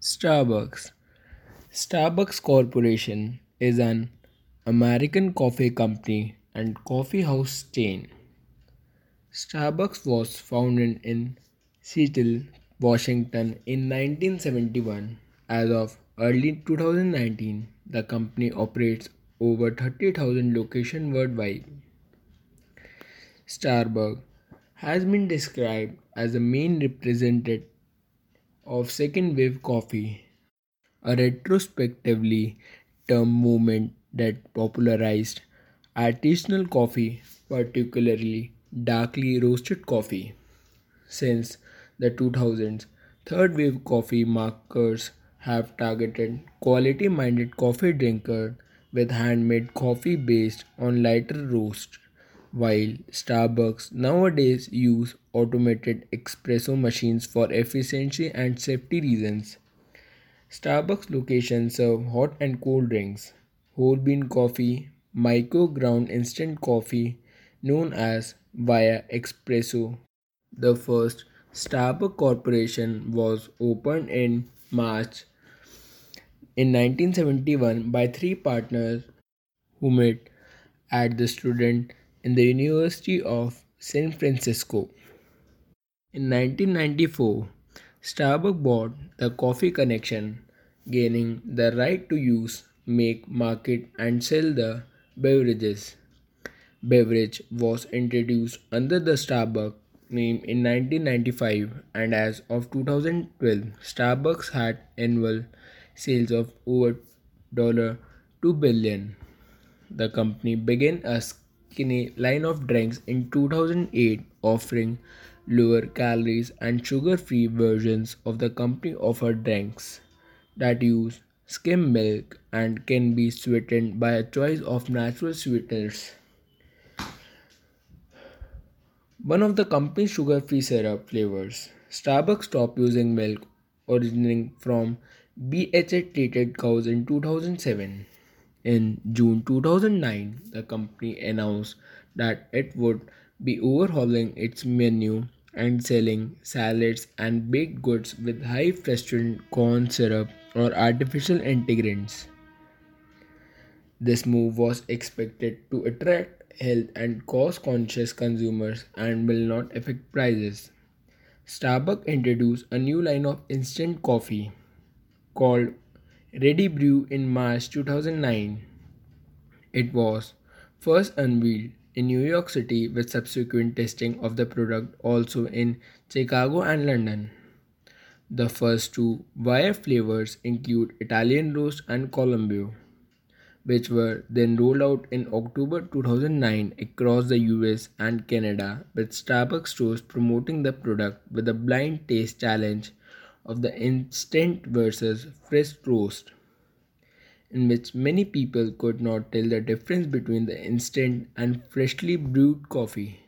Starbucks. Starbucks Corporation is an American coffee company and coffee house chain. Starbucks was founded in Seattle, Washington in 1971. As of early 2019, the company operates over 30,000 locations worldwide. Starbucks has been described as a main representative of second wave coffee, a retrospectively term movement that popularized artisanal coffee, particularly darkly roasted coffee. Since the 2000s, third wave coffee markers have targeted quality minded coffee drinkers with handmade coffee based on lighter roast. While Starbucks nowadays use automated espresso machines for efficiency and safety reasons. Starbucks locations serve hot and cold drinks, whole bean coffee, micro ground instant coffee known as Via Espresso. The first Starbucks Corporation was opened in March in 1971 by three partners who met at the student in the University of San Francisco. In 1994, Starbucks bought the Coffee Connection, gaining the right to use, make, market, and sell the beverages. Beverage was introduced under the Starbucks name in 1995, and as of 2012, Starbucks had annual sales of over $2 billion. The company began a line of drinks in 2008, offering lower calories and sugar free versions of the company offered drinks that use skim milk and can be sweetened by a choice of natural sweeteners. One of the company's sugar free syrup flavors, Starbucks stopped using milk originating from BHA treated cows in 2007. In June 2009, the company announced that it would be overhauling its menu and selling salads and baked goods with high fructose corn syrup or artificial integrants. This move was expected to attract health and cost conscious consumers and will not affect prices. Starbucks introduced a new line of instant coffee called Ready Brew in March 2009. It was first unveiled in New York City with subsequent testing of the product also in Chicago and London. The first two Via flavors include Italian Roast and Colombo, which were then rolled out in October 2009 across the US and Canada, with Starbucks stores promoting the product with a blind taste challenge of the instant versus fresh roast, in which many people could not tell the difference between the instant and freshly brewed coffee.